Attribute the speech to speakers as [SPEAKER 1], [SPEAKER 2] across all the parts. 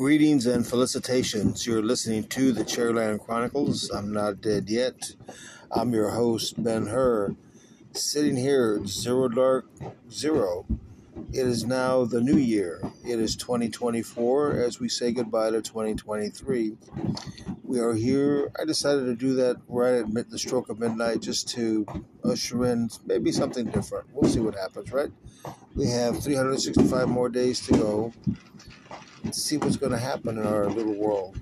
[SPEAKER 1] Greetings and felicitations. You're listening to the Cherryland Chronicles. I'm not dead yet. I'm your host, Ben Hur, sitting here Zero Dark Zero. It is now the new year. It is 2024 as we say goodbye to 2023. We are here. I decided to do that right at the stroke of midnight just to usher in maybe something different. We'll see what happens, right? We have 365 more days to go to see what's going to happen in our little world.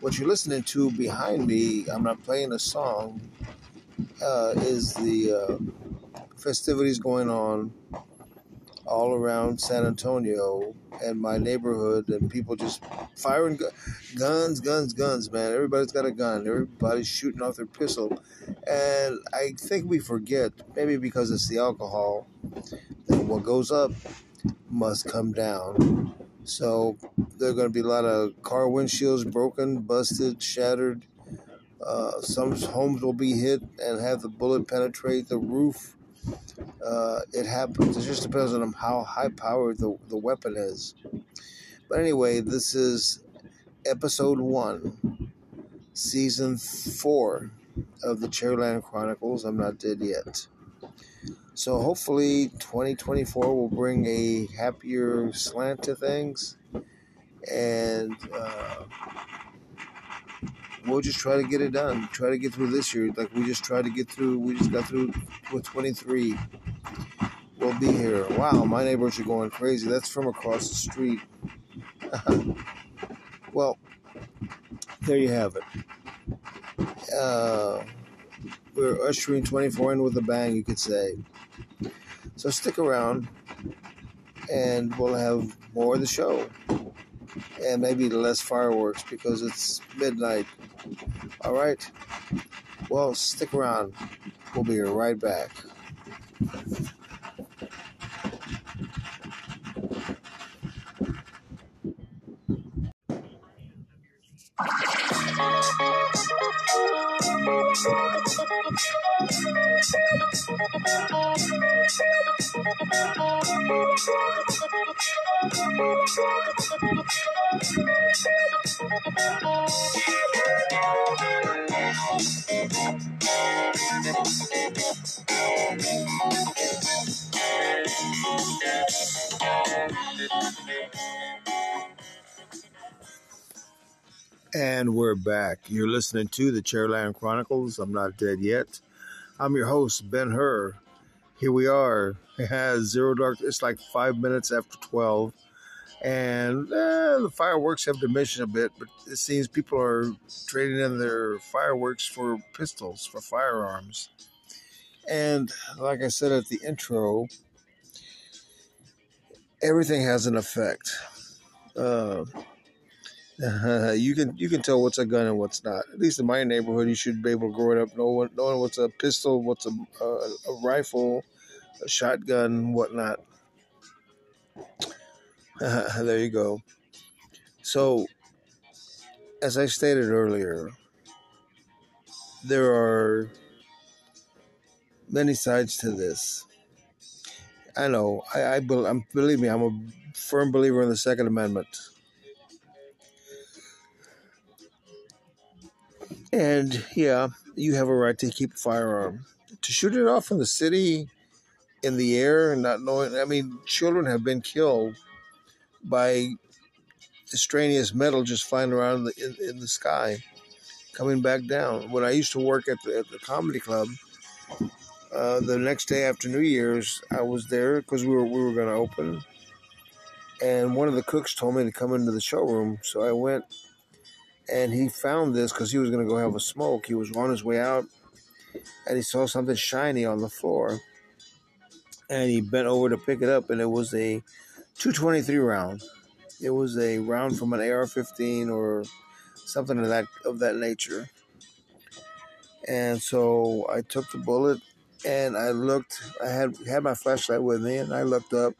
[SPEAKER 1] What you're listening to behind me, I'm not playing a song, uh, is the uh, festivities going on all around San Antonio and my neighborhood, and people just firing gu- guns, guns, guns, man. Everybody's got a gun. Everybody's shooting off their pistol. And I think we forget, maybe because it's the alcohol, that what goes up must come down. So there are going to be a lot of car windshields broken, busted, shattered. Uh, some homes will be hit and have the bullet penetrate the roof. Uh, it happens. It just depends on how high powered the, the weapon is. But anyway, this is episode one, season four of the Cherryland Chronicles. I'm not dead yet. So hopefully 2024 will bring a happier slant to things. And uh, we'll just try to get it done. Try to get through this year. Like we just tried to get through, we just got through with 23. We'll be here. Wow, my neighbors are going crazy. That's from across the street. well, there you have it. Uh, we're ushering 24 in with a bang, you could say. So stick around and we'll have more of the show. And maybe less fireworks because it's midnight. All right. Well, stick around. We'll be right back. And we're back. You're listening to the Cherryland Chronicles. I'm not dead yet. I'm your host, Ben Hur. Here we are. It has zero dark. It's like five minutes after 12. And eh, the fireworks have diminished a bit, but it seems people are trading in their fireworks for pistols, for firearms. And like I said at the intro, everything has an effect. Uh, uh, you can you can tell what's a gun and what's not. At least in my neighborhood, you should be able to grow it up knowing, knowing what's a pistol, what's a, a, a rifle, a shotgun, whatnot. Uh, there you go. So, as I stated earlier, there are many sides to this. I know. I, I, I believe me. I'm a firm believer in the Second Amendment. And yeah, you have a right to keep a firearm. To shoot it off in the city, in the air, and not knowing, I mean, children have been killed by extraneous metal just flying around in the, in, in the sky, coming back down. When I used to work at the, at the comedy club, uh, the next day after New Year's, I was there because we were we were going to open, and one of the cooks told me to come into the showroom, so I went and he found this because he was going to go have a smoke. He was on his way out, and he saw something shiny on the floor, and he bent over to pick it up, and it was a 223 round. It was a round from an AR-15 or something of that of that nature. And so I took the bullet, and I looked. I had had my flashlight with me, and I looked up.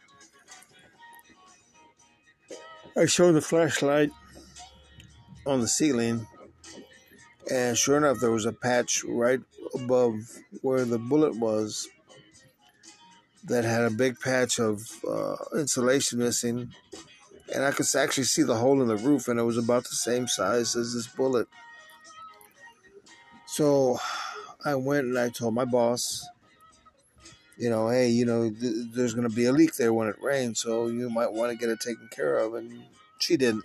[SPEAKER 1] I showed the flashlight on the ceiling, and sure enough, there was a patch right above where the bullet was that had a big patch of uh, insulation missing, and I could actually see the hole in the roof, and it was about the same size as this bullet. So I went and I told my boss, you know, hey, you know, th- there's going to be a leak there when it rains, so you might want to get it taken care of. And she didn't.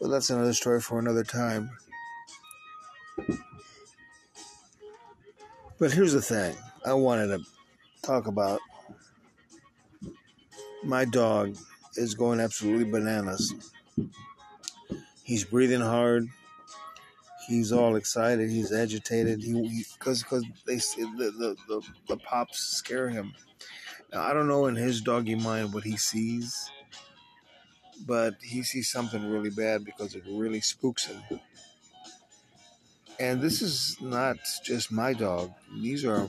[SPEAKER 1] But that's another story for another time. But here's the thing I wanted to talk about. My dog is going absolutely bananas. He's breathing hard. He's all excited. He's agitated. He because because they the, the the the pops scare him. Now I don't know in his doggy mind what he sees, but he sees something really bad because it really spooks him. And this is not just my dog. These are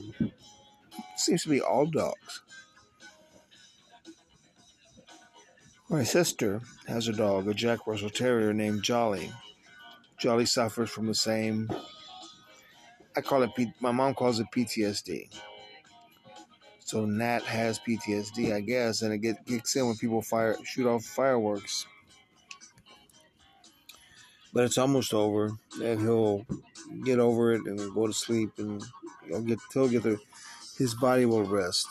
[SPEAKER 1] seems to be all dogs. My sister has a dog, a Jack Russell Terrier named Jolly. Jolly suffers from the same. I call it. My mom calls it PTSD. So Nat has PTSD, I guess, and it get, kicks in when people fire shoot off fireworks. But it's almost over, and he'll get over it and go to sleep, and he'll get he'll get the his body will rest.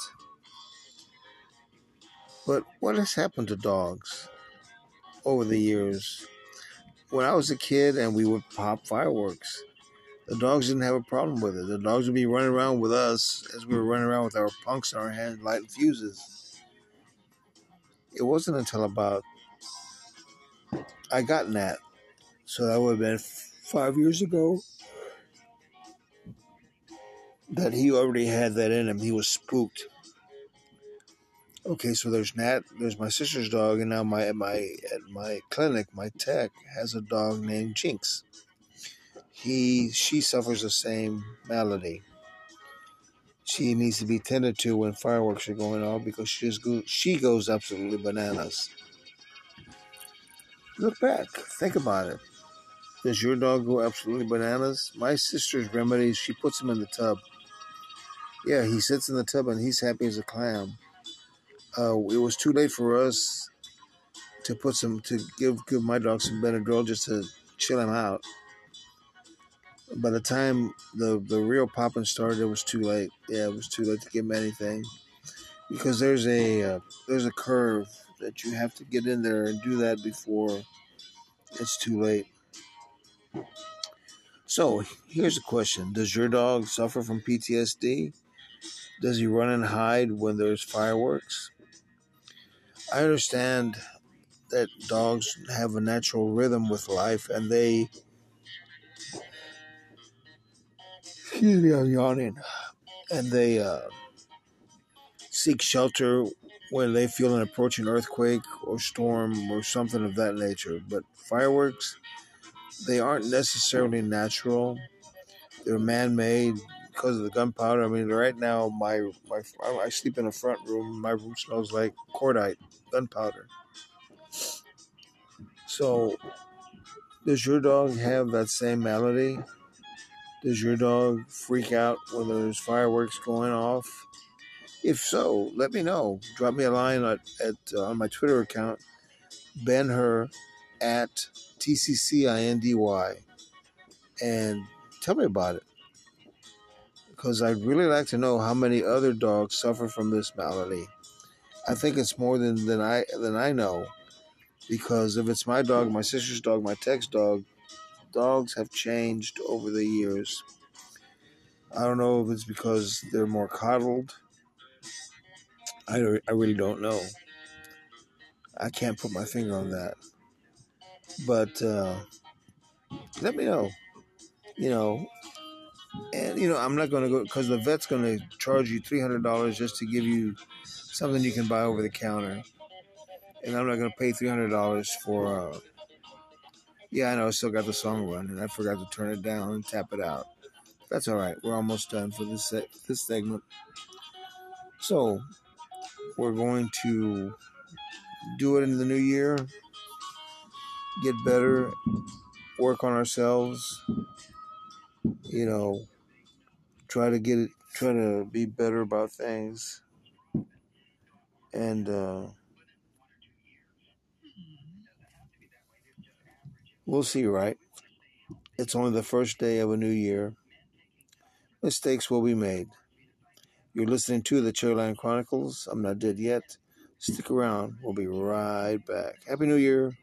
[SPEAKER 1] But what has happened to dogs over the years? When I was a kid and we would pop fireworks, the dogs didn't have a problem with it. The dogs would be running around with us as we were running around with our punks in our hands, lighting fuses. It wasn't until about I got Nat, so that would have been five years ago, that he already had that in him. He was spooked Okay, so there's Nat, there's my sister's dog, and now my my at my clinic, my tech has a dog named Jinx. He she suffers the same malady. She needs to be tended to when fireworks are going off because she just go, she goes absolutely bananas. Look back, think about it. Does your dog go absolutely bananas? My sister's remedy, she puts him in the tub. Yeah, he sits in the tub and he's happy as a clam uh, it was too late for us to put some to give give my dog some Benadryl just to chill him out. By the time the the real popping started, it was too late. Yeah, it was too late to give him anything because there's a uh, there's a curve that you have to get in there and do that before it's too late. So here's a question: Does your dog suffer from PTSD? Does he run and hide when there's fireworks? I understand that dogs have a natural rhythm with life and they. Excuse me, I'm yawning. And they uh, seek shelter when they feel an approaching earthquake or storm or something of that nature. But fireworks, they aren't necessarily natural. They're man-made because of the gunpowder. I mean, right now my my I sleep in a front room. My room smells like cordite gunpowder. So, does your dog have that same malady? Does your dog freak out when there's fireworks going off? If so, let me know. Drop me a line at, at uh, on my Twitter account, Ben Hur at TCCINDY, and tell me about it. Because I'd really like to know how many other dogs suffer from this malady. I think it's more than, than I than I know, because if it's my dog, my sister's dog, my tech's dog, dogs have changed over the years. I don't know if it's because they're more coddled. I, I really don't know. I can't put my finger on that. But uh, let me know. You know, and you know, I'm not going to go because the vet's going to charge you three hundred dollars just to give you something you can buy over the counter. And I'm not going to pay $300 for. Uh, yeah, I know I still got the song running. I forgot to turn it down and tap it out. That's all right. We're almost done for this se- this segment. So we're going to do it in the new year. Get better. Work on ourselves. You know, try to get it. Try to be better about things and uh, We'll see, right? It's only the first day of a new year. Mistakes will be made. You're listening to the Cherryland Chronicles. I'm not dead yet. Stick around. We'll be right back. Happy New Year.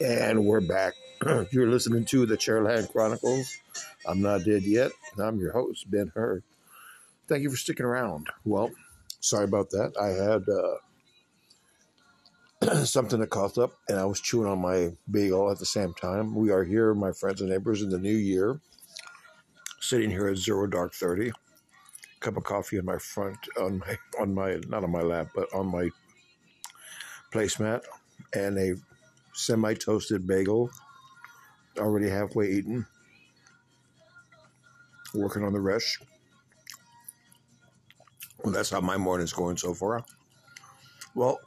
[SPEAKER 1] And we're back. You're listening to the Cherryland Chronicles. I'm not dead yet. I'm your host, Ben Hur. Thank you for sticking around. Well, sorry about that. I had uh, something that coughed up, and I was chewing on my bagel at the same time. We are here, my friends and neighbors, in the new year, sitting here at Zero Dark Thirty. Cup of coffee in my front, on my on my not on my lap, but on my placemat, and a semi toasted bagel, already halfway eaten. Working on the rest. Well, that's how my morning's going so far. Well,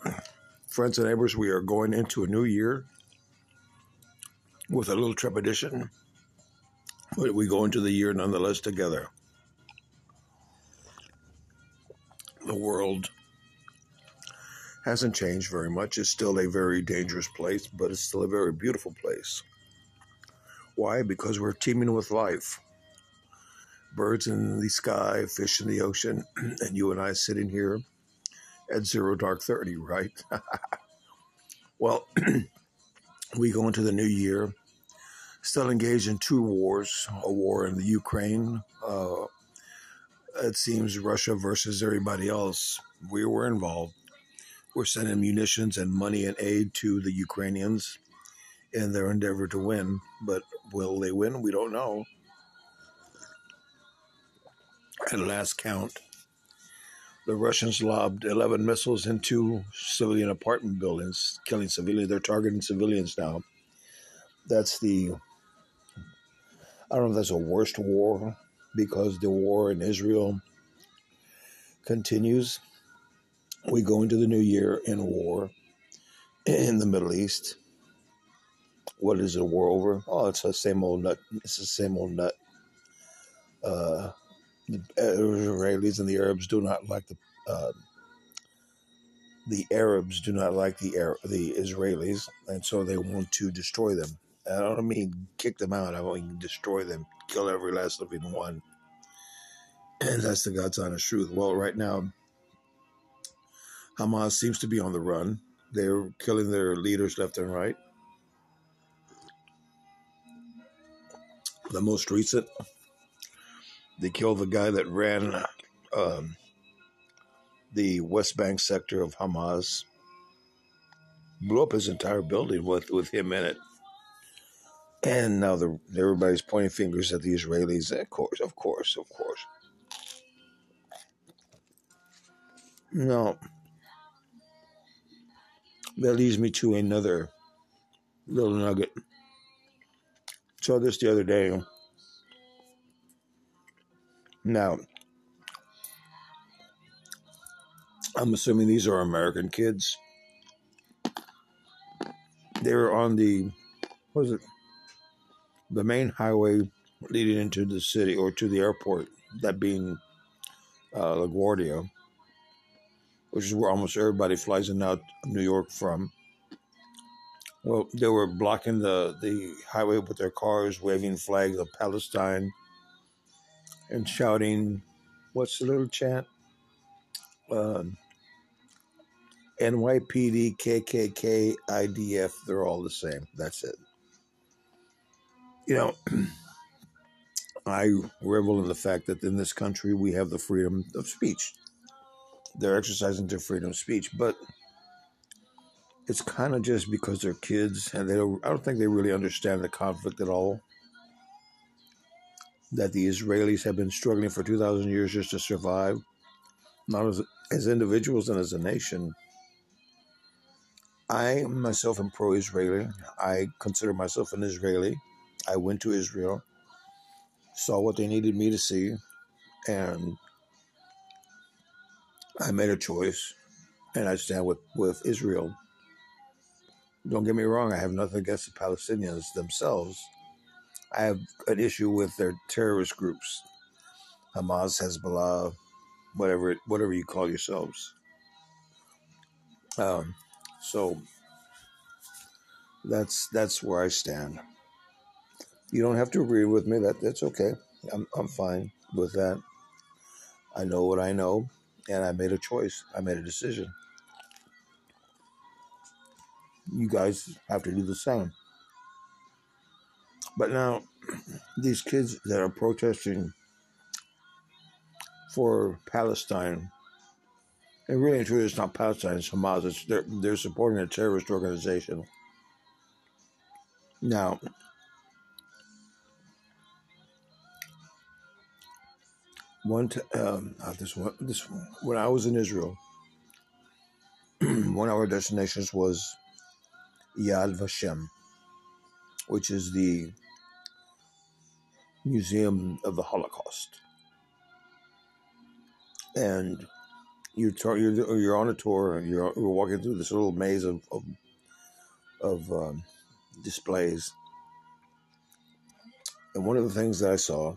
[SPEAKER 1] friends and neighbors, we are going into a new year with a little trepidation, but we go into the year nonetheless together. The world hasn't changed very much. It's still a very dangerous place, but it's still a very beautiful place. Why? Because we're teeming with life. Birds in the sky, fish in the ocean, and you and I sitting here at zero dark 30, right? well, we go into the new year still engaged in two wars a war in the Ukraine. Uh, it seems Russia versus everybody else. We were involved we're sending munitions and money and aid to the Ukrainians in their endeavor to win. But will they win? We don't know. At last count, the Russians lobbed 11 missiles into civilian apartment buildings, killing civilians. They're targeting civilians now. That's the, I don't know if that's a worst war because the war in Israel continues we go into the new year in war in the Middle East. What is it, war over? Oh, it's the same old nut. It's the same old nut. Uh, the Israelis and the Arabs do not like the uh, the Arabs do not like the Arab, the Israelis, and so they want to destroy them. I don't mean kick them out. I mean destroy them, kill every last living one. And that's the God's honest truth. Well, right now, Hamas seems to be on the run. They're killing their leaders left and right. The most recent, they killed the guy that ran um, the West Bank sector of Hamas. Blew up his entire building with, with him in it. And now the, everybody's pointing fingers at the Israelis. Of course, of course, of course. No that leads me to another little nugget. Saw this the other day. Now, I'm assuming these are American kids. They were on the, what was it? The main highway leading into the city or to the airport, that being uh, LaGuardia which is where almost everybody flies in out of New York from. Well, they were blocking the, the highway with their cars, waving flags of Palestine and shouting, what's the little chant? Um, NYPD, KKK, IDF, they're all the same. That's it. You know, I revel in the fact that in this country we have the freedom of speech they're exercising their freedom of speech, but it's kind of just because they're kids and they don't, I don't think they really understand the conflict at all. That the Israelis have been struggling for 2,000 years just to survive, not as, as individuals and as a nation. I myself am pro Israeli. I consider myself an Israeli. I went to Israel, saw what they needed me to see, and I made a choice, and I stand with, with Israel. Don't get me wrong, I have nothing against the Palestinians themselves. I have an issue with their terrorist groups, Hamas, Hezbollah, whatever whatever you call yourselves. Um, so that's that's where I stand. You don't have to agree with me. That that's okay. I'm I'm fine with that. I know what I know, and I made a choice. I made a decision. You guys have to do the same. But now, these kids that are protesting for Palestine, and really and truly, it's not Palestine, it's Hamas. It's, they're, they're supporting a terrorist organization. Now, one t- um, uh, this one, this when I was in Israel, one of our destinations was Yad Vashem, which is the Museum of the Holocaust, and you're you're, you're on a tour. You're, you're walking through this little maze of of, of um, displays, and one of the things that I saw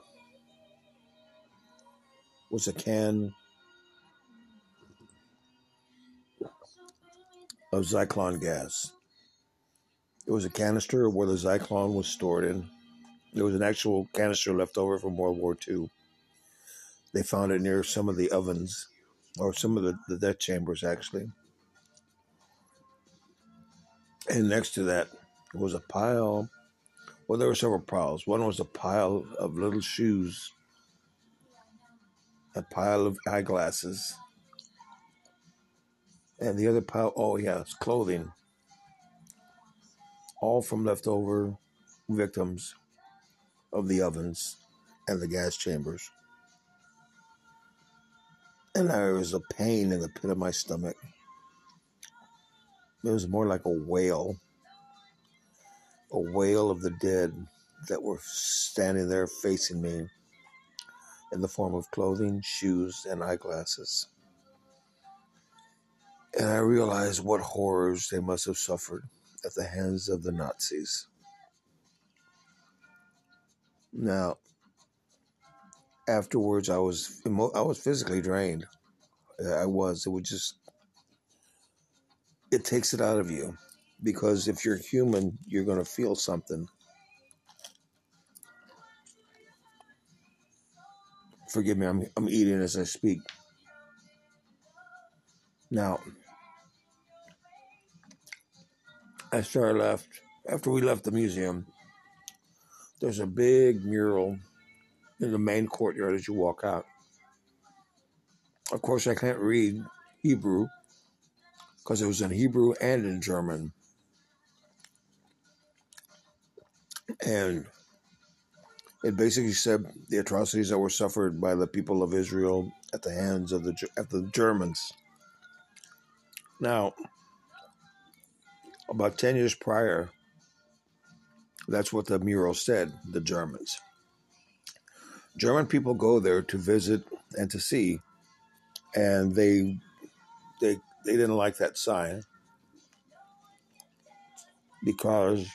[SPEAKER 1] was a can of Zyklon gas. It was a canister where the Zyklon was stored in. There was an actual canister left over from World War II. They found it near some of the ovens, or some of the, the death chambers, actually. And next to that was a pile. Well, there were several piles. One was a pile of little shoes, a pile of eyeglasses, and the other pile, oh, yeah, it's clothing. All from leftover victims of the ovens and the gas chambers. And there was a pain in the pit of my stomach. It was more like a wail, a wail of the dead that were standing there facing me in the form of clothing, shoes, and eyeglasses. And I realized what horrors they must have suffered at the hands of the Nazis. Now, afterwards, I was I was physically drained. I was. It would just it takes it out of you because if you're human, you're going to feel something. Forgive me, I'm I'm eating as I speak. Now, after I left, after we left the museum, there's a big mural in the main courtyard as you walk out. Of course, I can't read Hebrew because it was in Hebrew and in German. And it basically said the atrocities that were suffered by the people of Israel at the hands of the of the Germans. Now, about ten years prior, that's what the mural said, the Germans. German people go there to visit and to see, and they they they didn't like that sign because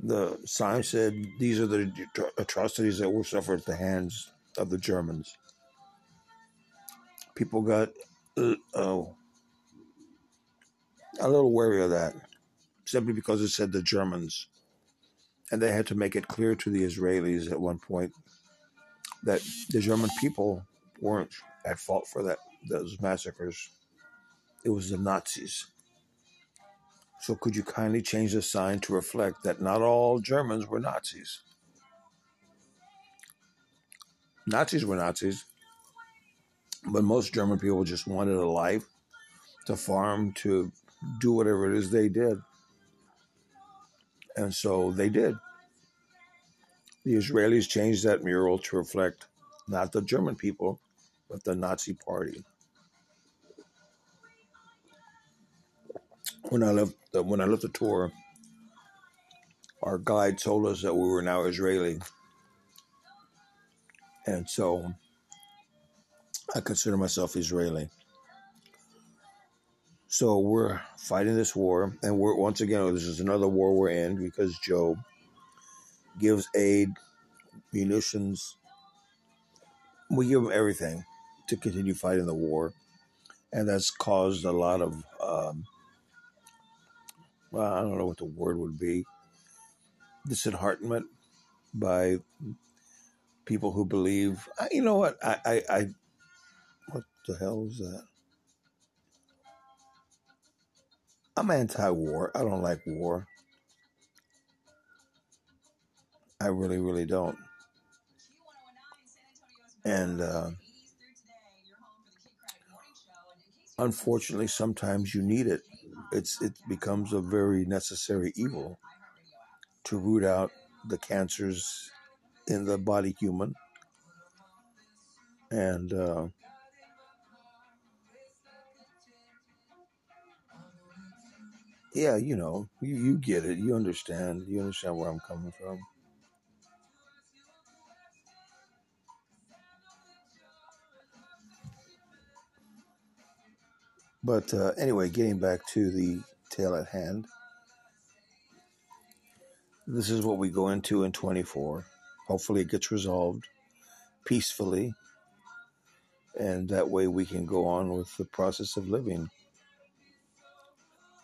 [SPEAKER 1] the sign said these are the atrocities that were suffered at the hands of the Germans. People got uh, oh, a little wary of that simply because it said the Germans. And they had to make it clear to the Israelis at one point that the German people weren't at fault for that those massacres. It was the Nazis. So could you kindly change the sign to reflect that not all Germans were Nazis? Nazis were Nazis, but most German people just wanted a life to farm, to do whatever it is they did. And so they did. The Israelis changed that mural to reflect not the German people, but the Nazi party. When I left the, when I left the tour, our guide told us that we were now Israeli, and so I consider myself Israeli. So we're fighting this war, and we're once again this is another war we're in because Job gives aid, munitions. We give them everything to continue fighting the war, and that's caused a lot of um, well, I don't know what the word would be disheartenment by people who believe. You know what? I, I, I what the hell is that? I'm anti-war. I don't like war. I really, really don't. And uh, unfortunately, sometimes you need it. It's it becomes a very necessary evil to root out the cancers in the body human. And uh, yeah, you know, you, you get it. You understand. You understand where I'm coming from. But uh, anyway, getting back to the tale at hand, this is what we go into in 24. Hopefully, it gets resolved peacefully, and that way we can go on with the process of living.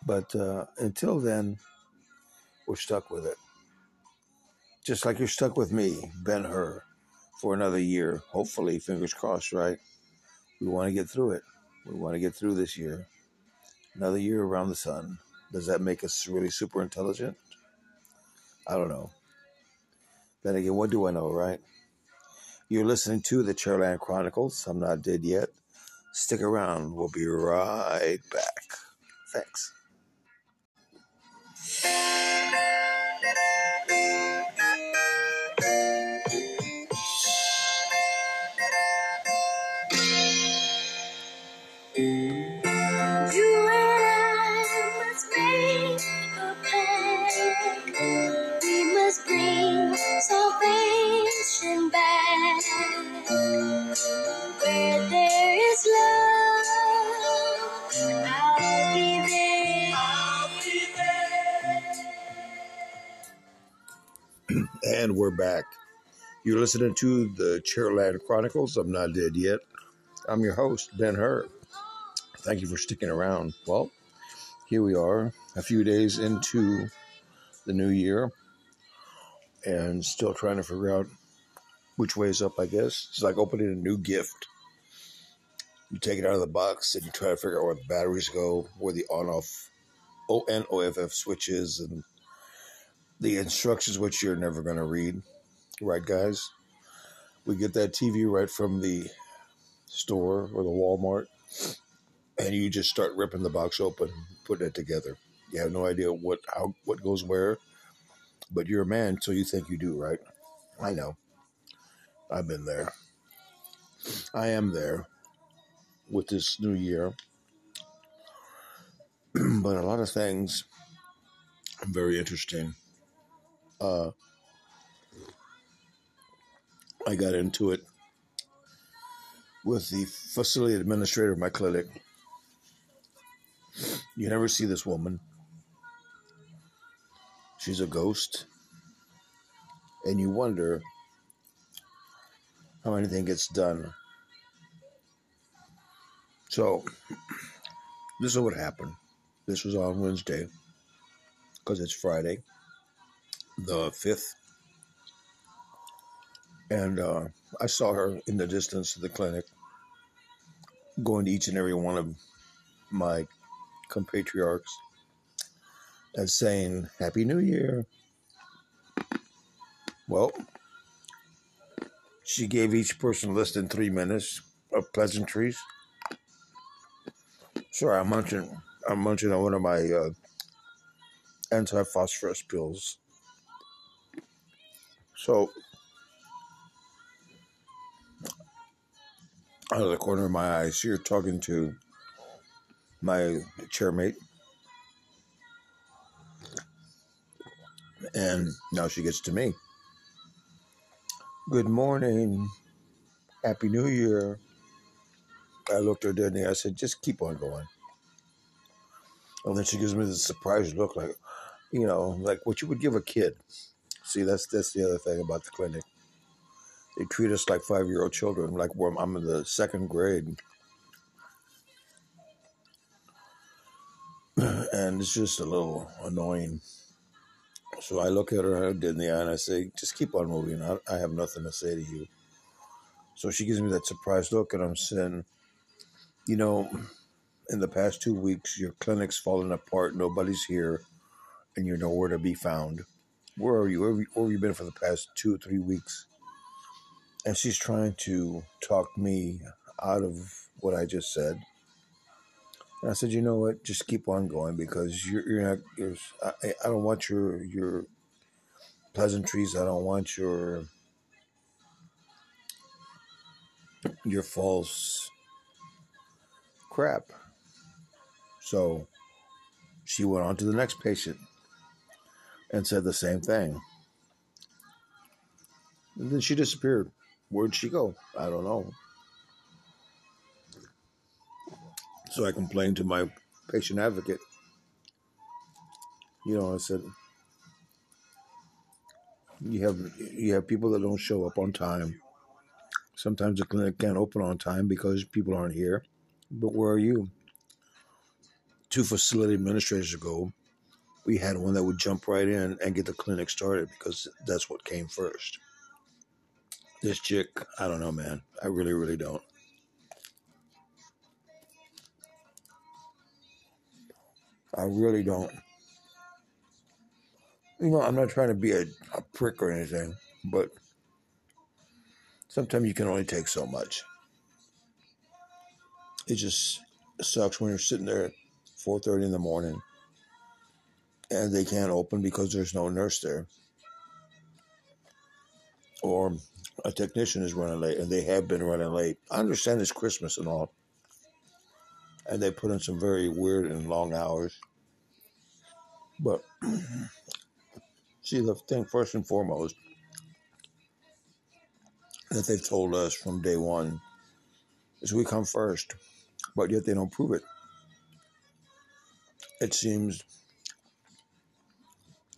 [SPEAKER 1] But uh, until then, we're stuck with it. Just like you're stuck with me, Ben Hur, for another year. Hopefully, fingers crossed, right? We want to get through it. We want to get through this year. Another year around the sun. Does that make us really super intelligent? I don't know. Then again, what do I know, right? You're listening to the Cherryland Chronicles. I'm not dead yet. Stick around. We'll be right back. Thanks. And we're back. You're listening to the Cherryland Chronicles. I'm not dead yet. I'm your host, Ben Hur. Thank you for sticking around. Well, here we are, a few days into the new year, and still trying to figure out which way's up, I guess. It's like opening a new gift. You take it out of the box and you try to figure out where the batteries go, where the on off ON OFF switches, and the instructions, which you're never going to read. Right, guys? We get that TV right from the store or the Walmart, and you just start ripping the box open, putting it together. You have no idea what how what goes where, but you're a man, so you think you do, right? I know. I've been there. I am there with this new year, but a lot of things very interesting uh, I got into it with the facility administrator of my clinic. You never see this woman. She's a ghost. And you wonder how anything gets done. So, this is what happened. This was on Wednesday because it's Friday the fifth, and uh, I saw her in the distance of the clinic, going to each and every one of my compatriarchs and saying Happy New Year. Well, she gave each person less than three minutes of pleasantries. Sorry, I'm munching. I'm munching on one of my uh, anti-phosphorus pills. So, out of the corner of my eye, you're talking to my chairmate, And now she gets to me. Good morning. Happy New Year. I looked her dead in the eye. I said, just keep on going. And then she gives me this surprised look like, you know, like what you would give a kid. See, that's that's the other thing about the clinic. They treat us like five year old children, like I'm in the second grade. And it's just a little annoying. So I look at her in the eye and I say, just keep on moving. I, I have nothing to say to you. So she gives me that surprised look, and I'm saying, you know, in the past two weeks, your clinic's fallen apart. Nobody's here, and you're nowhere to be found. Where are you? Where have you, where have you been for the past two or three weeks? And she's trying to talk me out of what I just said. And I said, you know what? Just keep on going because you're, you're not. You're, I, I don't want your your pleasantries. I don't want your your false crap. So she went on to the next patient and said the same thing. And then she disappeared. Where'd she go? I don't know. So I complained to my patient advocate. You know, I said, you have you have people that don't show up on time. Sometimes the clinic can't open on time because people aren't here. But where are you? Two facility administrators ago, we had one that would jump right in and get the clinic started because that's what came first. This chick, I don't know, man. I really, really don't. I really don't. You know, I'm not trying to be a, a prick or anything, but sometimes you can only take so much. It just sucks when you're sitting there at 4:30 in the morning and they can't open because there's no nurse there. Or a technician is running late and they have been running late. I understand it's Christmas and all. And they put in some very weird and long hours. But see, the thing first and foremost that they've told us from day one is we come first, but yet they don't prove it. It seems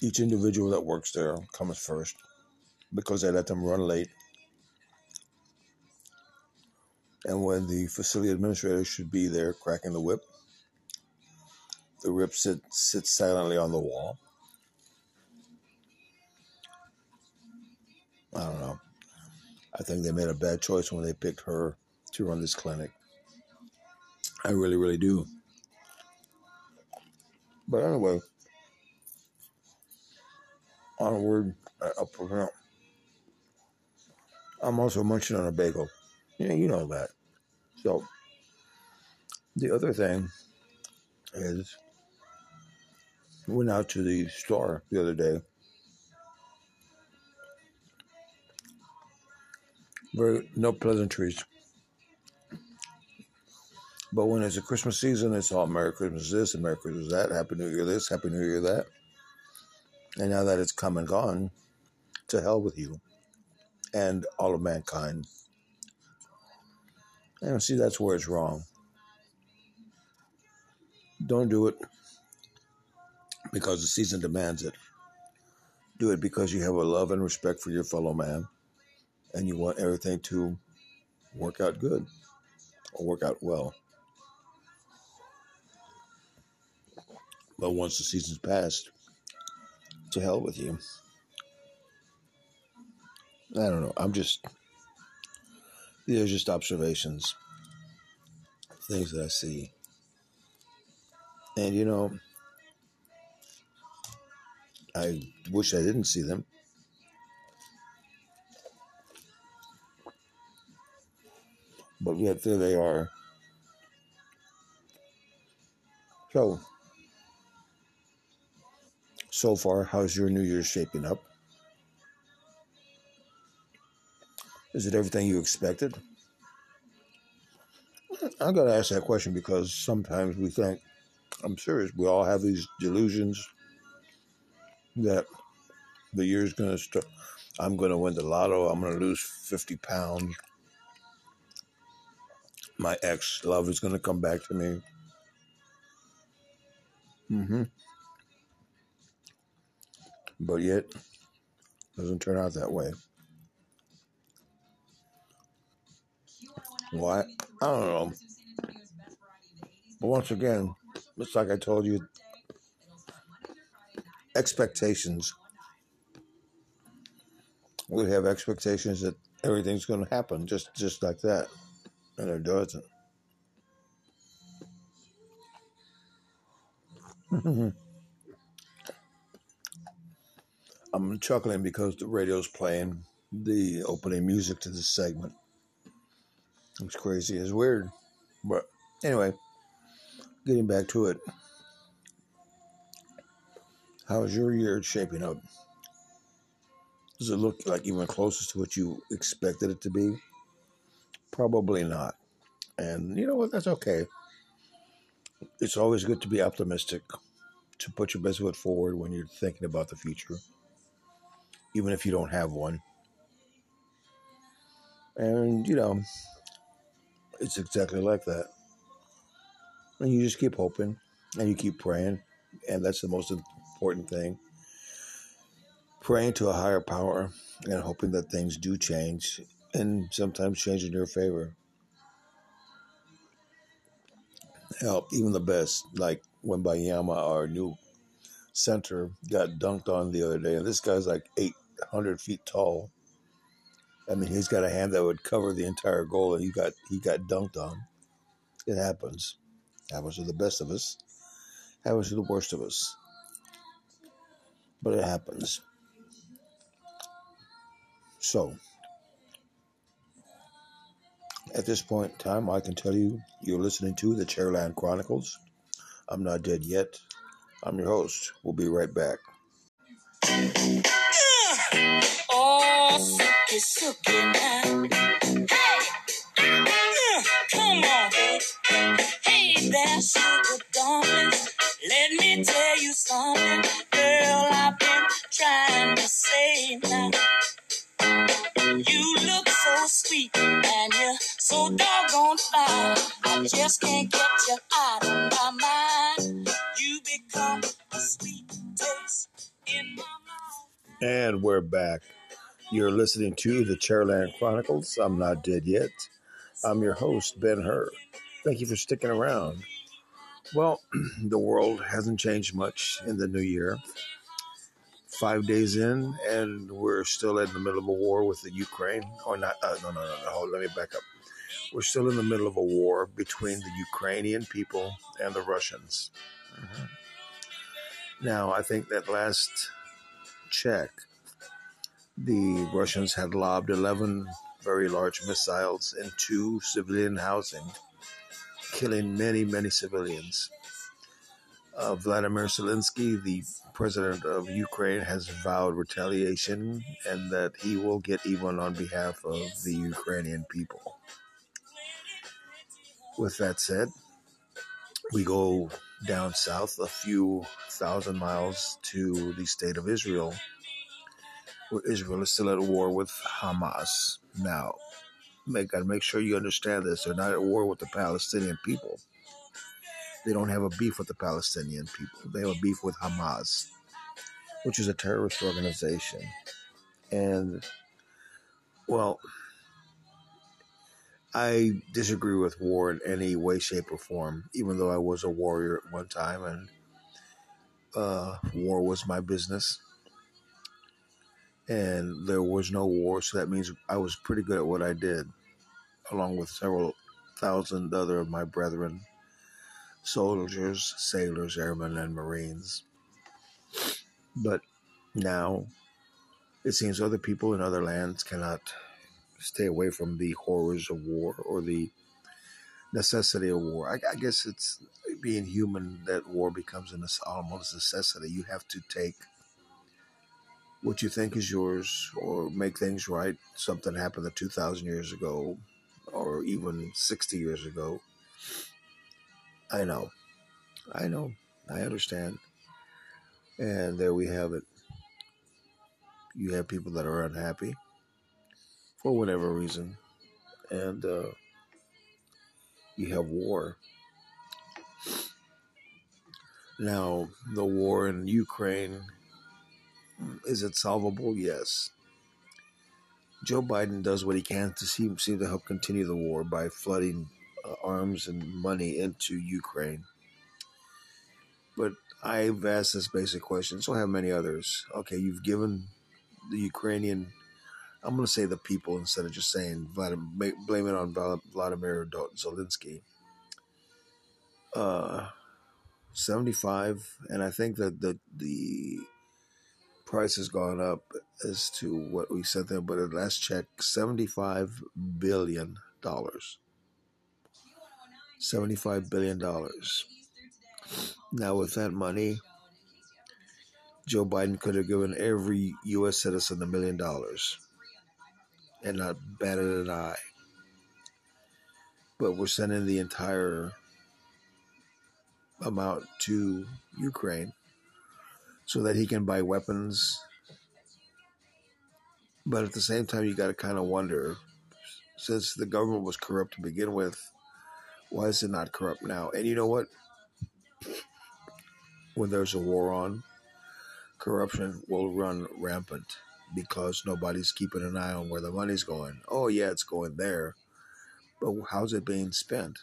[SPEAKER 1] each individual that works there comes first because they let them run late. And when the facility administrator should be there cracking the whip, the whip sit, sits silently on the wall. I don't know. I think they made a bad choice when they picked her to run this clinic. I really, really do. But anyway, onward, uh, up from I'm also munching on a bagel. Yeah, you know that. So, the other thing is, went out to the store the other day. Very no pleasantries. But when it's a Christmas season, it's all Merry Christmas this and Merry Christmas that, Happy New Year this, Happy New Year that. And now that it's come and gone, to hell with you and all of mankind. And see, that's where it's wrong. Don't do it because the season demands it. Do it because you have a love and respect for your fellow man and you want everything to work out good or work out well. But once the season's passed, to hell with you. I don't know. I'm just, these are just observations, things that I see. And, you know, I wish I didn't see them. But yet there they are. So, so far, how's your New Year's shaping up? Is it everything you expected? I got to ask that question because sometimes we think, I'm serious, we all have these delusions that The year's going to start. I'm going to win the lotto. I'm going to lose 50 pounds. My ex love is going to come back to me. Mm-hmm. But yet, doesn't turn out that way. Why? I don't know. But once again, it's like I told you, expectations. We have expectations that everything's going to happen just just like that, and it doesn't. I'm chuckling because the radio's playing the opening music to this segment. It's crazy. It's weird. But anyway, getting back to it. How is your year shaping up? Does it look like even closest to what you expected it to be? Probably not. And you know what? That's okay. It's always good to be optimistic, to put your best foot forward when you're thinking about the future, even if you don't have one. And, you know, it's exactly like that. And you just keep hoping and you keep praying. And that's the most important thing. Praying to a higher power and hoping that things do change and sometimes change in your favor. Help, even the best, like when Bayama, our new center, got dunked on the other day. And this guy's like 800 feet tall. I mean, he's got a hand that would cover the entire goal, and he got he got dunked on. It happens. Happens to the best of us. Happens to the worst of us. But it happens. So, at this point in time, I can tell you you're listening to the Cherryland Chronicles. I'm not dead yet. I'm your host. We'll be right back. Oh, sookie, now. Hey! Uh, come on. Hey there, sugar darling. Let me tell you something. Girl, I've been trying to say now. You look so sweet and you're so doggone fine. I just can't get you out of my mind. You become a sweet taste in my mouth. And we're back. You're listening to the Cherryland Chronicles. I'm not dead yet. I'm your host, Ben Hur. Thank you for sticking around. Well, the world hasn't changed much in the new year. Five days in, and we're still in the middle of a war with the Ukraine. Or not? Uh, no, no, no, no. Hold, let me back up. We're still in the middle of a war between the Ukrainian people and the Russians. Mm-hmm. Now, I think that last check, the Russians had lobbed 11 very large missiles into civilian housing, killing many, many civilians. Uh, Vladimir Zelensky, the president of Ukraine, has vowed retaliation and that he will get even on behalf of the Ukrainian people. With that said, we go down south a few thousand miles to the state of Israel where Israel is still at war with Hamas. Now, make gotta make sure you understand this. They're not at war with the Palestinian people. They don't have a beef with the Palestinian people. They have a beef with Hamas, which is a terrorist organization. And well, I disagree with war in any way, shape, or form. Even though I was a warrior at one time, and uh, war was my business and there was no war, so that means I was pretty good at what I did, along with several thousand other of my brethren, soldiers, sailors, airmen, and marines. But now it seems other people in other lands cannot stay away from the horrors of war or the necessity of war. I, I guess it's being human that war becomes an almost a necessity. You have to take what you think is yours or make things right. Something happened 2,000 years ago or even 60 years ago. I know. I know. I understand. And there we have it. you have people that are unhappy for whatever reason, and uh, you have war. Now, the war in Ukraine is it solvable? Yes. Joe Biden does what he can to seem, seem to help continue the war by flooding uh, arms and money into Ukraine. But I've asked this basic question, so have many others. Okay, you've given the Ukrainian, I'm going to say the people instead of just saying Vladimir, blame it on Vladimir Zelensky. Uh, 75, and I think that the the price has gone up as to what we said there, but at last check, $75 billion. $75 billion. Now, with that money, Joe Biden could have given every U.S. citizen a million dollars and not batted an eye. But we're sending the entire amount to Ukraine so that he can buy weapons. But at the same time, you got to kind of wonder since the government was corrupt to begin with, why is it not corrupt now? And you know what? When there's a war on, corruption will run rampant because nobody's keeping an eye on where the money's going. Oh, yeah, it's going there. But how's it being spent?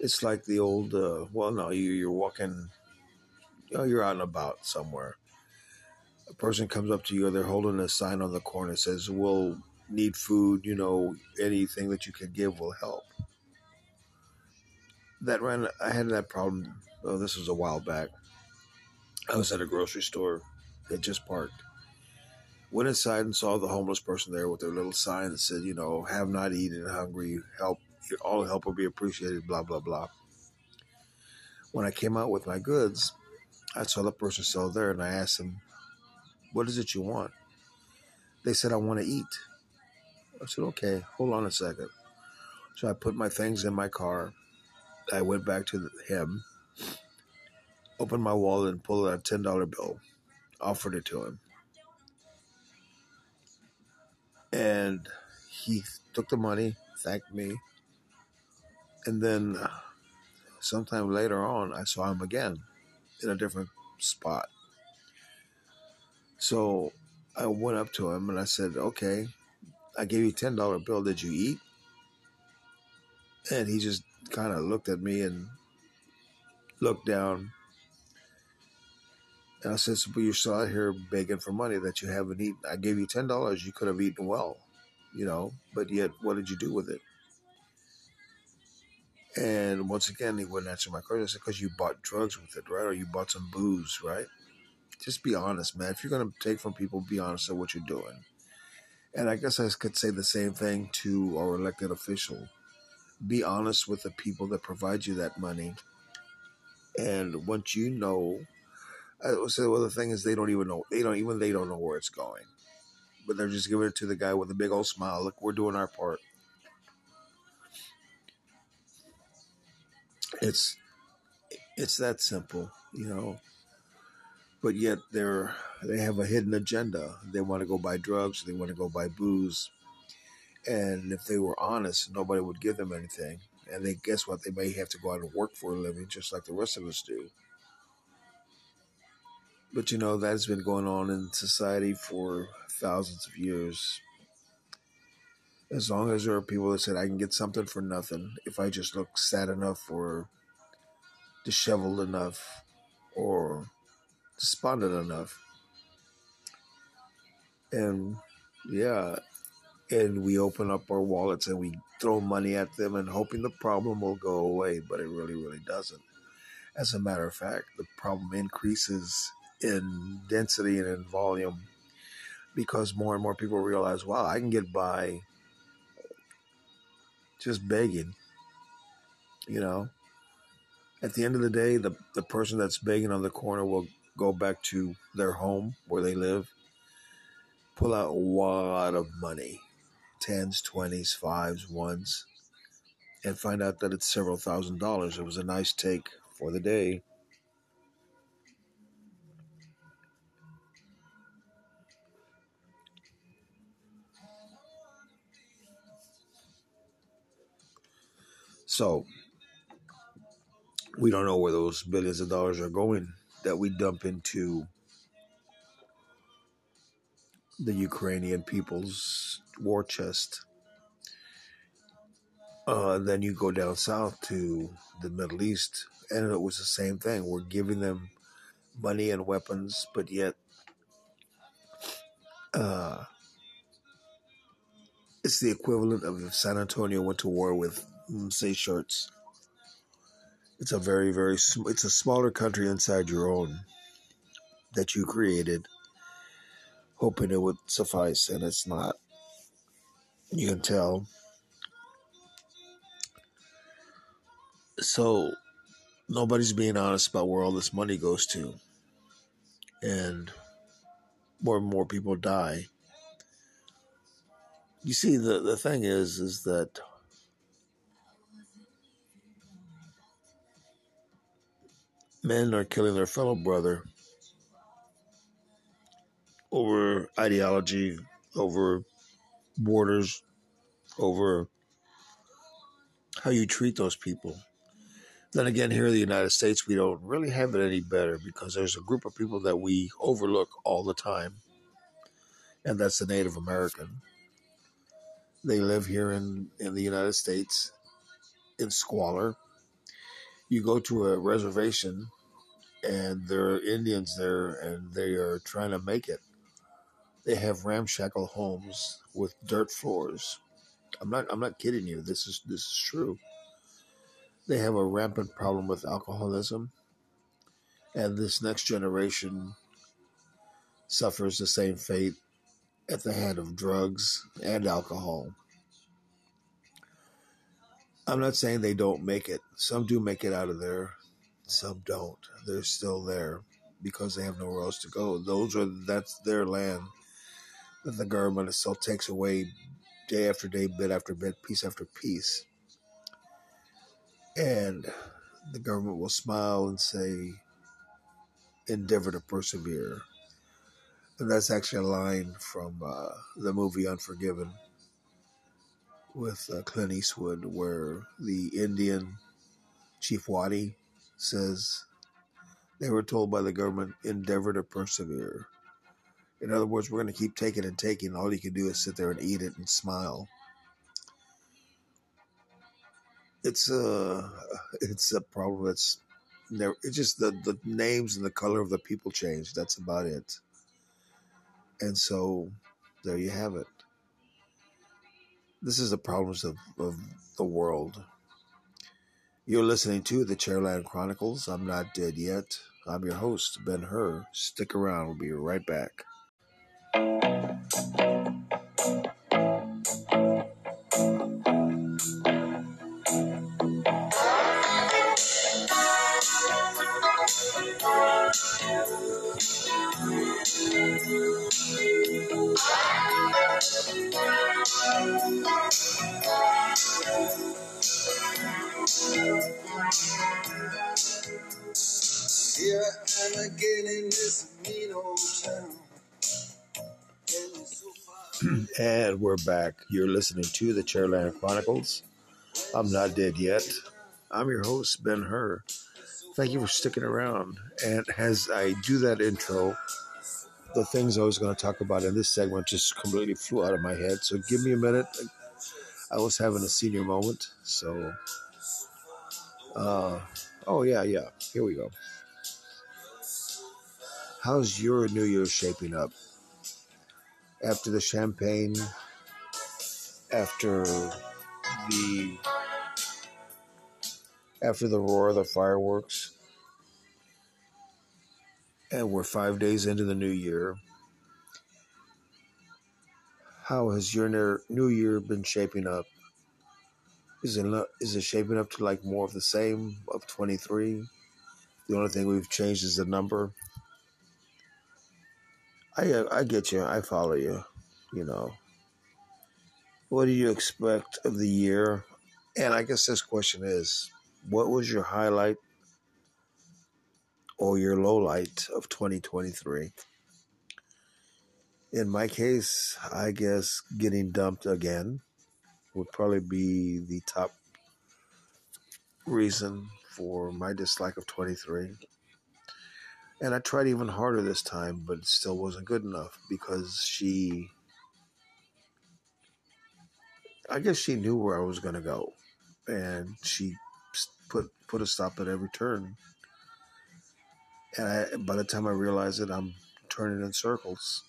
[SPEAKER 1] It's like the old, uh, well, no, you, you're walking you know, you're out and about somewhere. A person comes up to you, or they're holding a sign on the corner says, We'll need food, you know, anything that you can give will help. That ran, I had that problem. Oh, this was a while back. I was at a grocery store that just parked. Went inside and saw the homeless person there with their little sign that said, you know, have not eaten, hungry, help, all help will be appreciated, blah, blah, blah. When I came out with my goods, I saw the person still there and I asked him, What is it you want? They said, I want to eat. I said, Okay, hold on a second. So I put my things in my car. I went back to him, opened my wallet, and pulled out a $10 bill, offered it to him. And he took the money, thanked me. And then uh, sometime later on, I saw him again in a different spot. So I went up to him and I said, Okay, I gave you a $10 bill. Did you eat? And he just kind of looked at me and looked down. And I said, but you're still out here begging for money that you haven't eaten. I gave you $10. You could have eaten well, you know, but yet what did you do with it? And once again, he wouldn't answer my question. I said, because you bought drugs with it, right? Or you bought some booze, right? Just be honest, man. If you're going to take from people, be honest at what you're doing. And I guess I could say the same thing to our elected official. Be honest with the people that provide you that money. And once you know, say, well, the thing is, they don't even know. They don't even they don't know where it's going, but they're just giving it to the guy with a big old smile. Look, we're doing our part. It's it's that simple, you know. But yet they're they have a hidden agenda. They want to go buy drugs. They want to go buy booze. And if they were honest, nobody would give them anything. And they guess what? They may have to go out and work for a living, just like the rest of us do. But you know that's been going on in society for thousands of years. As long as there are people that said I can get something for nothing if I just look sad enough or disheveled enough or despondent enough. And yeah, and we open up our wallets and we throw money at them and hoping the problem will go away, but it really, really doesn't. As a matter of fact, the problem increases in density and in volume because more and more people realize, wow, I can get by just begging. You know, at the end of the day, the, the person that's begging on the corner will go back to their home where they live, pull out a lot of money tens, twenties, fives, ones, and find out that it's several thousand dollars. It was a nice take for the day. So we don't know where those billions of dollars are going that we dump into the Ukrainian people's war chest. Uh, then you go down south to the Middle East, and it was the same thing. We're giving them money and weapons, but yet uh, it's the equivalent of if San Antonio went to war with mm, Seychelles. It's a very, very, it's a smaller country inside your own that you created, hoping it would suffice, and it's not. You can tell. So, nobody's being honest about where all this money goes to. And more and more people die. You see, the, the thing is, is that men are killing their fellow brother over ideology, over borders, over how you treat those people. Then again, here in the United States, we don't really have it any better because there's a group of people that we overlook all the time, and that's the Native American. They live here in, in the United States in squalor. You go to a reservation, and there are Indians there, and they are trying to make it. They have ramshackle homes with dirt floors. I'm not. I'm not kidding you. This is this is true they have a rampant problem with alcoholism, and this next generation suffers the same fate at the hand of drugs and alcohol. I'm not saying they don't make it. Some do make it out of there, some don't. They're still there because they have nowhere else to go. Those are that's their land that the government still takes away day after day, bit after bit, piece after piece. And the government will smile and say, endeavor to persevere. And that's actually a line from uh, the movie Unforgiven with uh, Clint Eastwood, where the Indian Chief Watie says they were told by the government, endeavor to persevere. In other words, we're going to keep taking and taking. All you can do is sit there and eat it and smile it's a it's a problem that's never it's just the the names and the color of the people change that's about it and so there you have it this is the problems of, of the world. You're listening to the cherryland chronicles. I'm not dead yet. I'm your host ben hur. Stick around. We'll be right back and we're back. You're listening to the Cherryland Chronicles. I'm not dead yet. I'm your host, Ben Hur. Thank you for sticking around. And as I do that intro, the things I was going to talk about in this segment just completely flew out of my head. So give me a minute. I was having a senior moment. So, uh, oh, yeah, yeah. Here we go. How's your New Year shaping up? After the champagne, after the after the roar of the fireworks, and we're five days into the new year. How has your new year been shaping up? Is it is it shaping up to like more of the same of twenty three? The only thing we've changed is the number. I I get you. I follow you. You know. What do you expect of the year? And I guess this question is, what was your highlight or your low light of 2023? In my case, I guess getting dumped again would probably be the top reason for my dislike of 23. And I tried even harder this time, but it still wasn't good enough because she, I guess she knew where I was going to go. And she put, put a stop at every turn. And I, by the time I realize it, I'm turning in circles.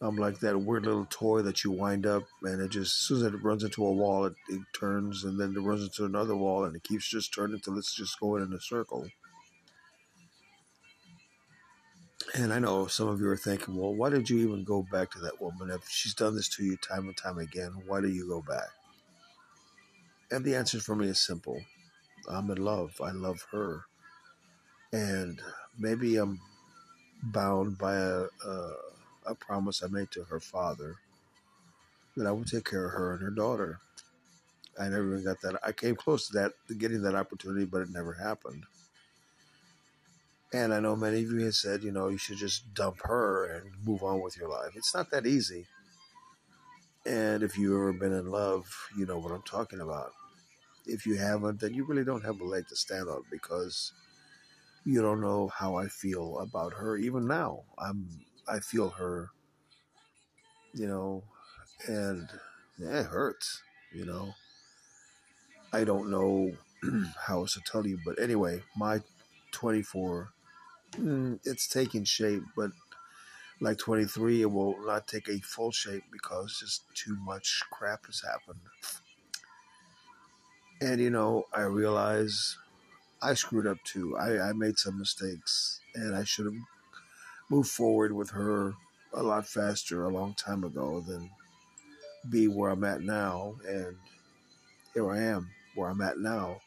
[SPEAKER 1] I'm like that weird little toy that you wind up, and it just as soon as it runs into a wall, it, it turns, and then it runs into another wall, and it keeps just turning until it's just going in a circle. And I know some of you are thinking, well, why did you even go back to that woman? If she's done this to you time and time again, why do you go back? And the answer for me is simple I'm in love. I love her. And maybe I'm bound by a, a, a promise I made to her father that I would take care of her and her daughter. I never even got that. I came close to that, getting that opportunity, but it never happened. And I know many of you have said, you know, you should just dump her and move on with your life. It's not that easy. And if you've ever been in love, you know what I'm talking about. If you haven't, then you really don't have a leg to stand on because you don't know how I feel about her. Even now, I'm I feel her, you know, and yeah, it hurts, you know. I don't know how else to tell you, but anyway, my 24 mm, it's taking shape, but like 23, it will not take a full shape because just too much crap has happened. And you know, I realize I screwed up too. I, I made some mistakes, and I should have moved forward with her a lot faster a long time ago than be where I'm at now. And here I am where I'm at now.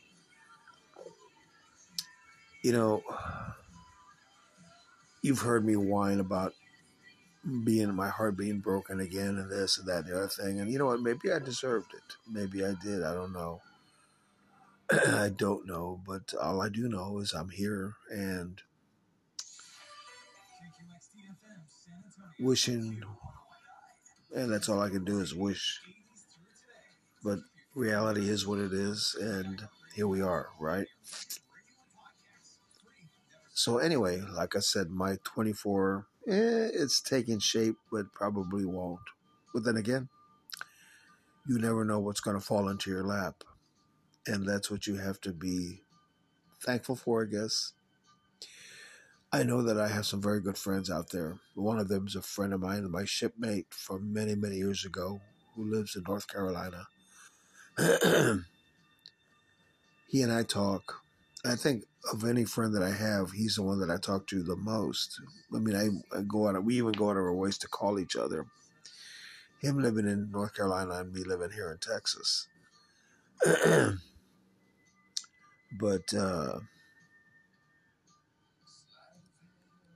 [SPEAKER 1] You know, you've heard me whine about being my heart being broken again and this and that and the other thing. And you know what? Maybe I deserved it. Maybe I did. I don't know. I don't know. But all I do know is I'm here and wishing. And that's all I can do is wish. But reality is what it is. And here we are, right? So anyway, like I said, my 24, eh, it's taking shape, but probably won't. But then again, you never know what's going to fall into your lap. And that's what you have to be thankful for, I guess. I know that I have some very good friends out there. One of them is a friend of mine, my shipmate from many, many years ago, who lives in North Carolina. he and I talk. I think of any friend that I have, he's the one that I talk to the most. I mean, I, I go out, we even go out of our ways to call each other. Him living in North Carolina and me living here in Texas. but uh,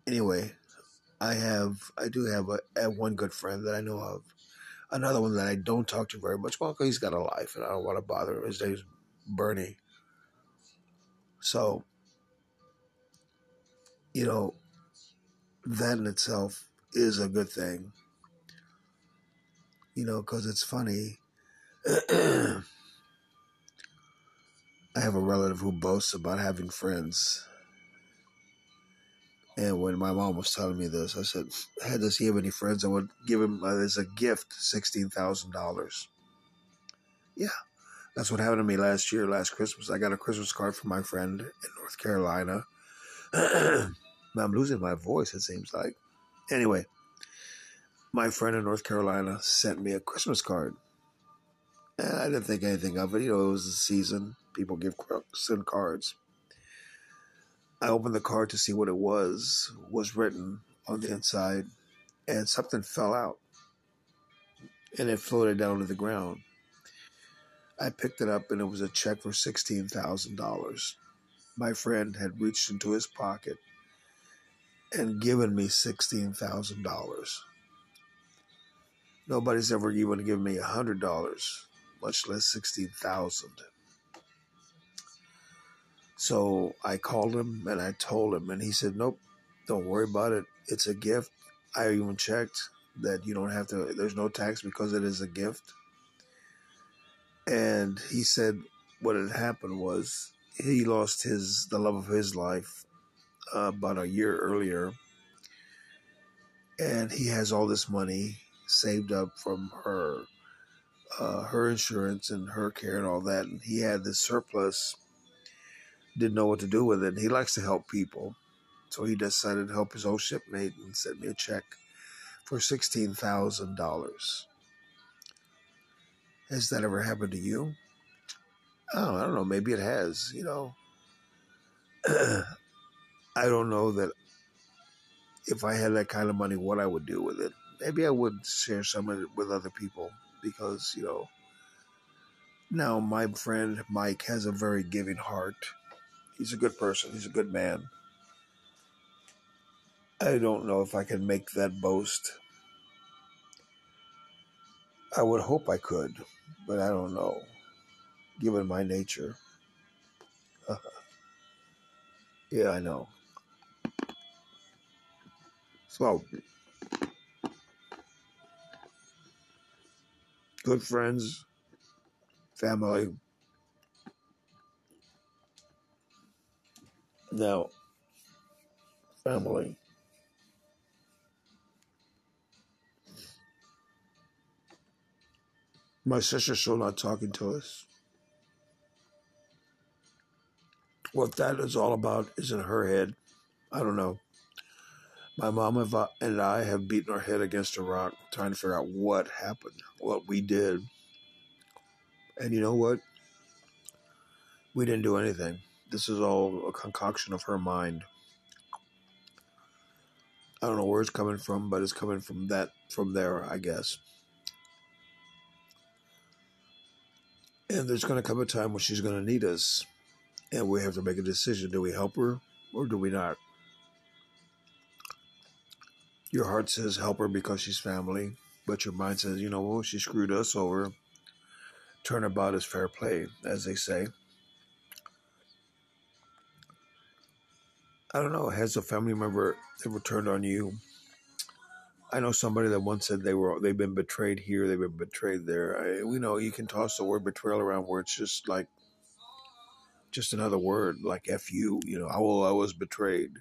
[SPEAKER 1] anyway, I have, I do have a, one good friend that I know of. Another one that I don't talk to very much. Well, he's got a life, and I don't want to bother him. His name's Bernie. So you know, that in itself is a good thing. You know, because it's funny. I have a relative who boasts about having friends. And when my mom was telling me this, I said, hey, does he have any friends? I would give him uh, as a gift $16,000. Yeah, that's what happened to me last year, last Christmas. I got a Christmas card from my friend in North Carolina. I'm losing my voice, it seems like. Anyway, my friend in North Carolina sent me a Christmas card. And I didn't think anything of it. You know, it was the season. People give send cards. I opened the card to see what it was. Was written on the inside, and something fell out, and it floated down to the ground. I picked it up, and it was a check for sixteen thousand dollars. My friend had reached into his pocket and given me $16,000. Nobody's ever even given me a $100, much less 16000 So I called him and I told him, and he said, Nope, don't worry about it. It's a gift. I even checked that you don't have to, there's no tax because it is a gift. And he said, what had happened was he lost his the love of his life uh, about a year earlier, and he has all this money saved up from her uh, her insurance and her care and all that, and he had this surplus. Didn't know what to do with it. He likes to help people, so he decided to help his old shipmate and sent me a check for sixteen thousand dollars. Has that ever happened to you? Oh, I don't know. Maybe it has. You know, I don't know that if I had that kind of money, what I would do with it. Maybe I would share some of it with other people because, you know, now my friend Mike has a very giving heart. He's a good person, he's a good man. I don't know if I can make that boast. I would hope I could, but I don't know, given my nature. yeah, I know. So, good friends, family. Now, family. My sister's still not talking to us. What that is all about is in her head. I don't know. My mom and I have beaten our head against a rock trying to figure out what happened, what we did. And you know what? We didn't do anything. This is all a concoction of her mind. I don't know where it's coming from, but it's coming from that from there, I guess. And there's going to come a time when she's going to need us and we have to make a decision. Do we help her or do we not? Your heart says help her because she's family, but your mind says, you know, well, she screwed us over. Turnabout is fair play, as they say. I don't know. Has a family member ever turned on you? I know somebody that once said they were they've been betrayed here, they've been betrayed there. I, we know you can toss the word betrayal around where it's just like just another word like fu you know oh i was betrayed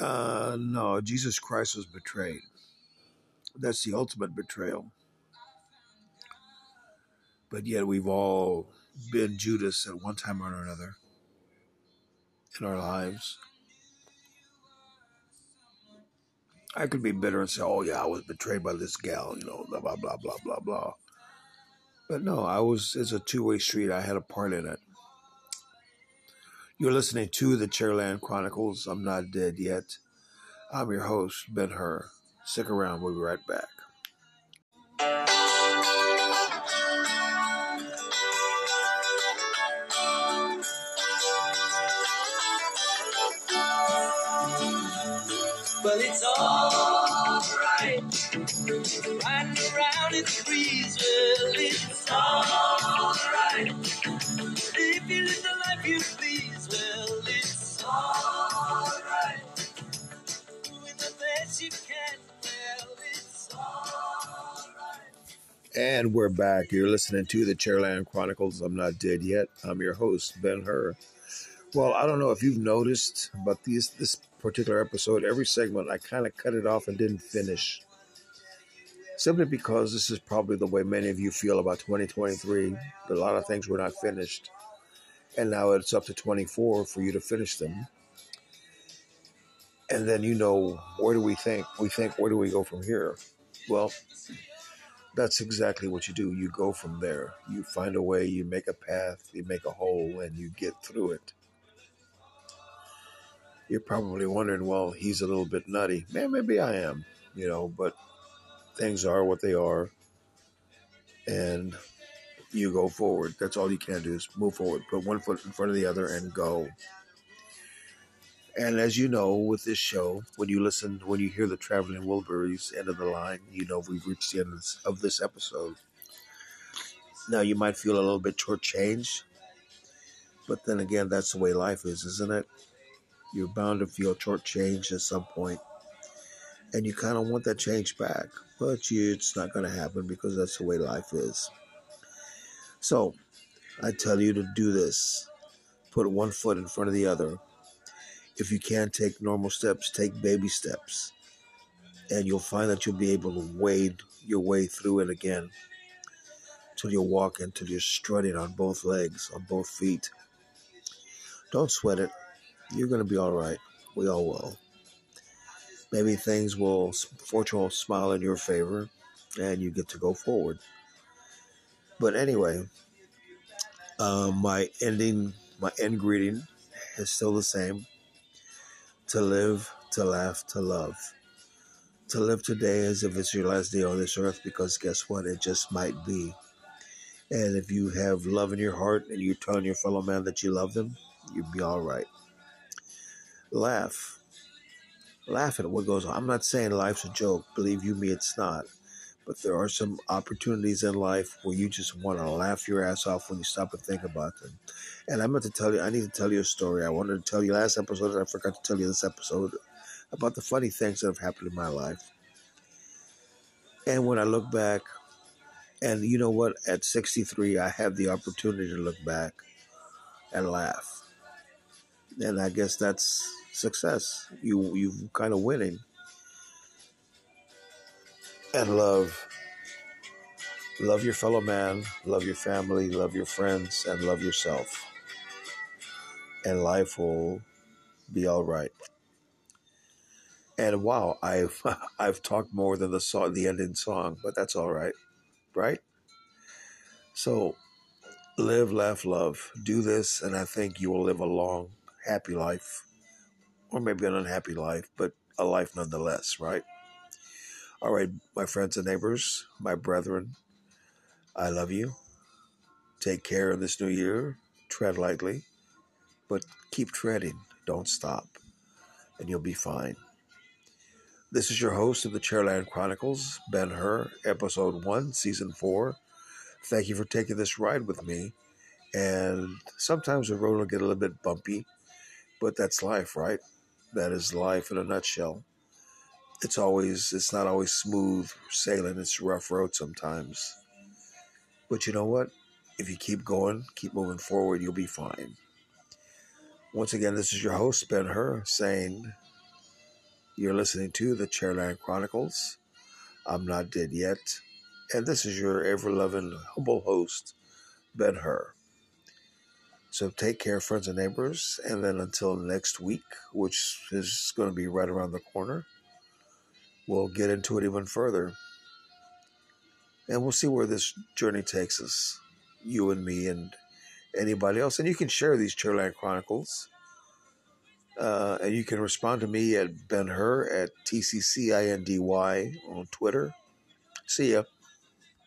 [SPEAKER 1] uh no jesus christ was betrayed that's the ultimate betrayal but yet we've all been judas at one time or another in our lives i could be bitter and say oh yeah i was betrayed by this gal you know blah blah blah blah blah blah but no, I was, it's a two way street. I had a part in it. You're listening to the Cherryland Chronicles. I'm not dead yet. I'm your host, Ben Hur. Stick around. We'll be right back.
[SPEAKER 2] Well, it's all right. Riding around in the breeze, well, it's all right. If you live the life you please, well, it's all right. Doing the best you can, well, it's all right.
[SPEAKER 1] And we're back. You're listening to the Cherryland Chronicles. I'm not dead yet. I'm your host, Ben Hur. Well, I don't know if you've noticed, but these this particular episode, every segment, I kind of cut it off and didn't finish. Simply because this is probably the way many of you feel about 2023. A lot of things were not finished. And now it's up to 24 for you to finish them. And then you know, where do we think? We think, where do we go from here? Well, that's exactly what you do. You go from there. You find a way, you make a path, you make a hole, and you get through it you're probably wondering, well, he's a little bit nutty. Man, maybe I am, you know, but things are what they are. And you go forward. That's all you can do is move forward. Put one foot in front of the other and go. And as you know, with this show, when you listen, when you hear the Traveling Wilburys end of the line, you know we've reached the end of this episode. Now, you might feel a little bit shortchanged, but then again, that's the way life is, isn't it? You're bound to feel shortchanged at some point, and you kind of want that change back, but you, it's not going to happen because that's the way life is. So, I tell you to do this. Put one foot in front of the other. If you can't take normal steps, take baby steps. And you'll find that you'll be able to wade your way through it again. Till you're walking, until you're strutting on both legs, on both feet. Don't sweat it. You're going to be all right. We all will. Maybe things will, fortune will smile in your favor and you get to go forward. But anyway, uh, my ending, my end greeting is still the same to live, to laugh, to love. To live today as if it's your last day on this earth because guess what? It just might be. And if you have love in your heart and you're telling your fellow man that you love them, you'll be all right. Laugh. Laugh at what goes on. I'm not saying life's a joke. Believe you me, it's not. But there are some opportunities in life where you just want to laugh your ass off when you stop and think about them. And I'm going to tell you, I need to tell you a story. I wanted to tell you last episode, I forgot to tell you this episode about the funny things that have happened in my life. And when I look back, and you know what, at 63, I have the opportunity to look back and laugh. And I guess that's success. You you've kind of winning and love. Love your fellow man, love your family, love your friends, and love yourself. And life will be all right. And wow, I've I've talked more than the song, the ending song, but that's all right, right? So, live, laugh, love. Do this, and I think you will live a long, happy life, or maybe an unhappy life, but a life nonetheless, right? All right, my friends and neighbors, my brethren, I love you. Take care in this new year. Tread lightly, but keep treading. Don't stop, and you'll be fine. This is your host of the Cherryland Chronicles, Ben Hur, Episode 1, Season 4. Thank you for taking this ride with me. And sometimes the road will get a little bit bumpy, but that's life, right? That is life in a nutshell. It's always it's not always smooth sailing. It's rough road sometimes. But you know what? If you keep going keep moving forward you'll be fine. Once again this is your host ben hur saying you're listening to the cherryland chronicles. I'm not dead yet. And this is your ever-loving humble host ben hur so take care friends and neighbors and then until next week which is going to be right around the corner we'll get into it even further. And we'll see where this journey takes us, you and me and anybody else. And you can share these Cherryland Chronicles. Uh, and you can respond to me at Ben Hur at TCCINDY on Twitter. See ya.